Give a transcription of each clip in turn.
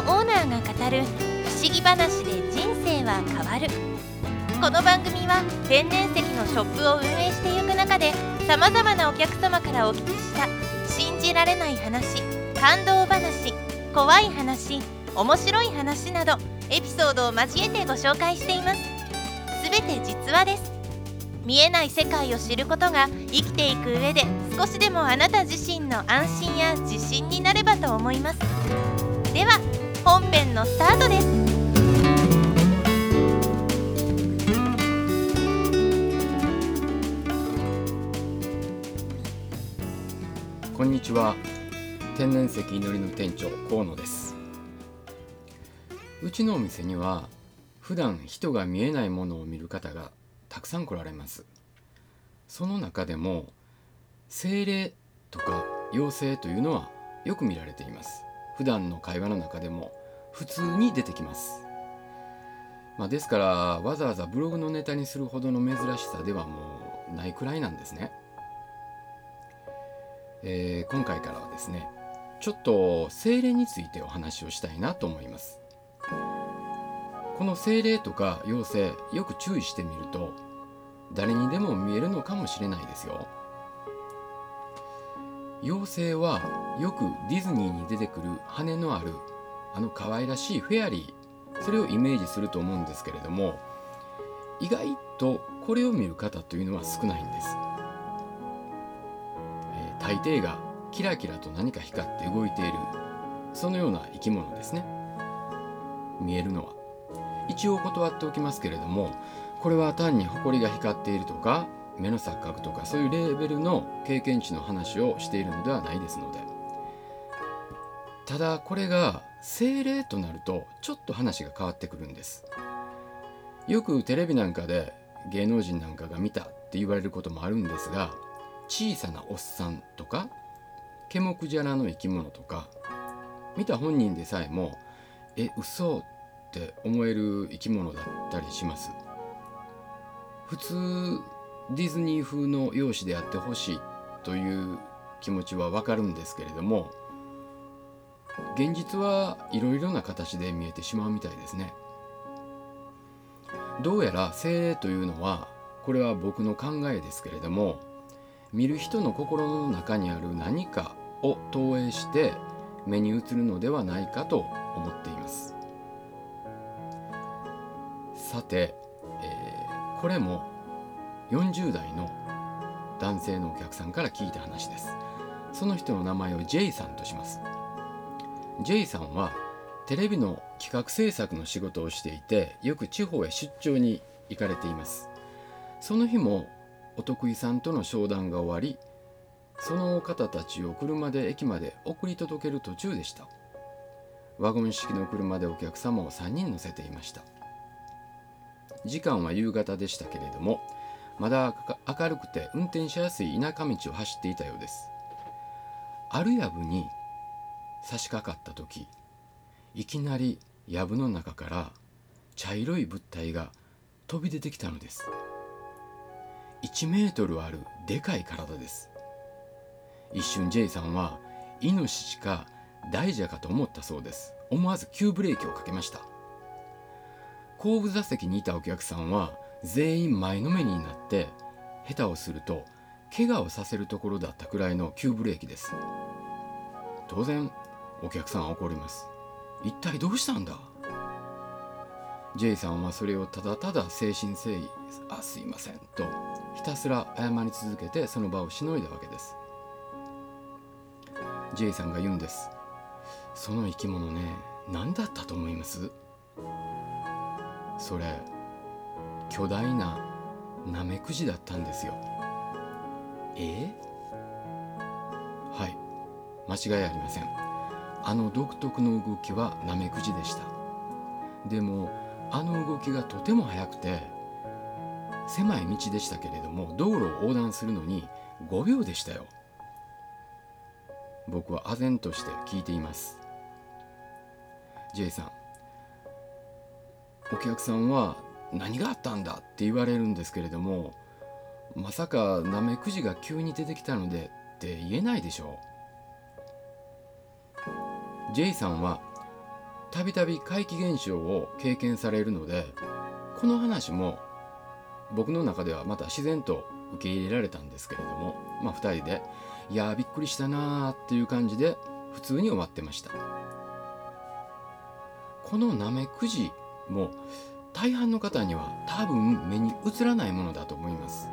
オーナーが語る不思議話で人生は変わる。この番組は天然石のショップを運営していく中でさまざまなお客様からお聞きした信じられない話感動話怖い話面白い話などエピソードを交えてご紹介しています。すべて実話です。見えない世界を知ることが生きていく上で少しでもあなた自身の安心や自信になればと思います。では本編のスタートです。こんにちは。天然石祈りの店長河野です。うちのお店には普段人が見えないものを見る方がたくさん来られます。その中でも精霊とか妖精というのはよく見られています。普段の会話の中でも普通に出てきます。まあ、ですからわざわざブログのネタにするほどの珍しさではもうないくらいなんですね。えー今回からはですねちょっと精霊についてお話をしたいなと思います。この精霊とか妖精よく注意してみると誰にでも見えるのかもしれないですよ。妖精はよくディズニーに出てくる羽のあるあの可愛らしいフェアリーそれをイメージすると思うんですけれども意外とこれを見る方というのは少ないんです。えー大抵がキラキラと何か光って動いているそのような生き物ですね。見えるのは。一応断っておきますけれどもこれは単に埃が光っているとか目の錯覚とかそういうレベルの経験値の話をしているのではないですのでただこれが精霊となるとちょっと話が変わってくるんです。よくテレビなんかで芸能人なんかが見たって言われることもあるんですが小さなおっさんとかケモクジャラの生き物とか見た本人でさえもえ嘘って思える生き物だったりします？普通ディズニー風の容姿であってほしいという気持ちはわかるんですけれども現実はいろいろな形で見えてしまうみたいですね。どうやら精霊というのはこれは僕の考えですけれども見る人の心の中にある何かを投影して目に映るのではないかと思っています。さて、えーこれも40代の男性のお客さんから聞いた話です。その人の名前を J さんとします。J さんはテレビの企画制作の仕事をしていてよく地方へ出張に行かれています。その日もお得意さんとの商談が終わりその方たちを車で駅まで送り届ける途中でした。ワゴン式の車でお客様を3人乗せていました。時間は夕方でしたけれどもまだ明るくて運転しやすい田舎道を走っていたようです。ある藪に差し掛かった時いきなり藪の中から茶色い物体が飛び出てきたのです。1メートルあるでかい体です。一瞬 J さんはイノシシか大蛇かと思ったそうです。思わず急ブレーキをかけました。後部座席にいたお客さんは全員前のめりになって下手をすると怪我をさせるところだったくらいの急ブレーキです。当然お客さんは怒ります。一体どうしたんだ？J さんはそれをただただ誠心誠意「あすいません」とひたすら謝り続けてその場をしのいだわけです。J さんが言うんです。その生き物ね何だったと思います？それ巨大なナメクジだったんですよ。え？はい。間違いありません。あの独特の動きはナメクジでした。でもあの動きがとても速くて狭い道でしたけれども道路を横断するのに5秒でしたよ。僕は唖然として聞いています。J さんお客さんは何があったんだ？って言われるんですけれどもまさかナメクジが急に出てきたのでって言えないでしょう。J さんはたびたび怪奇現象を経験されるのでこの話も僕の中ではまた自然と受け入れられたんですけれどもまあ2人で「いやびっくりしたなー」っていう感じで普通に終わってました。このナメクジも大半の方には多分目に映らないものだと思います。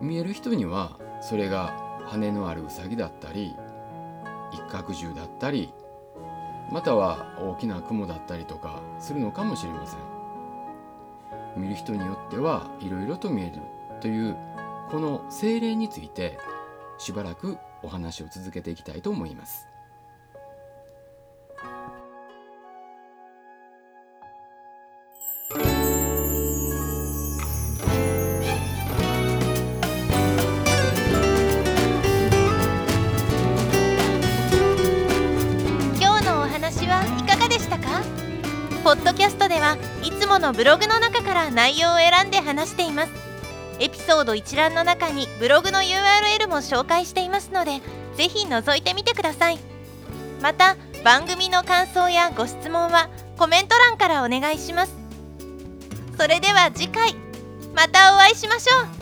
見える人にはそれが羽のあるウサギだったり一角獣だったりまたは大きな雲だったりとかするのかもしれません。見る人によってはいろいろと見えるというこの精霊についてしばらくお話を続けていきたいと思います。ものブログの中から内容を選んで話しています。エピソード一覧の中にブログの URL も紹介していますのでぜひ覗いてみてください。また番組の感想やご質問はコメント欄からお願いします。それでは次回またお会いしましょう。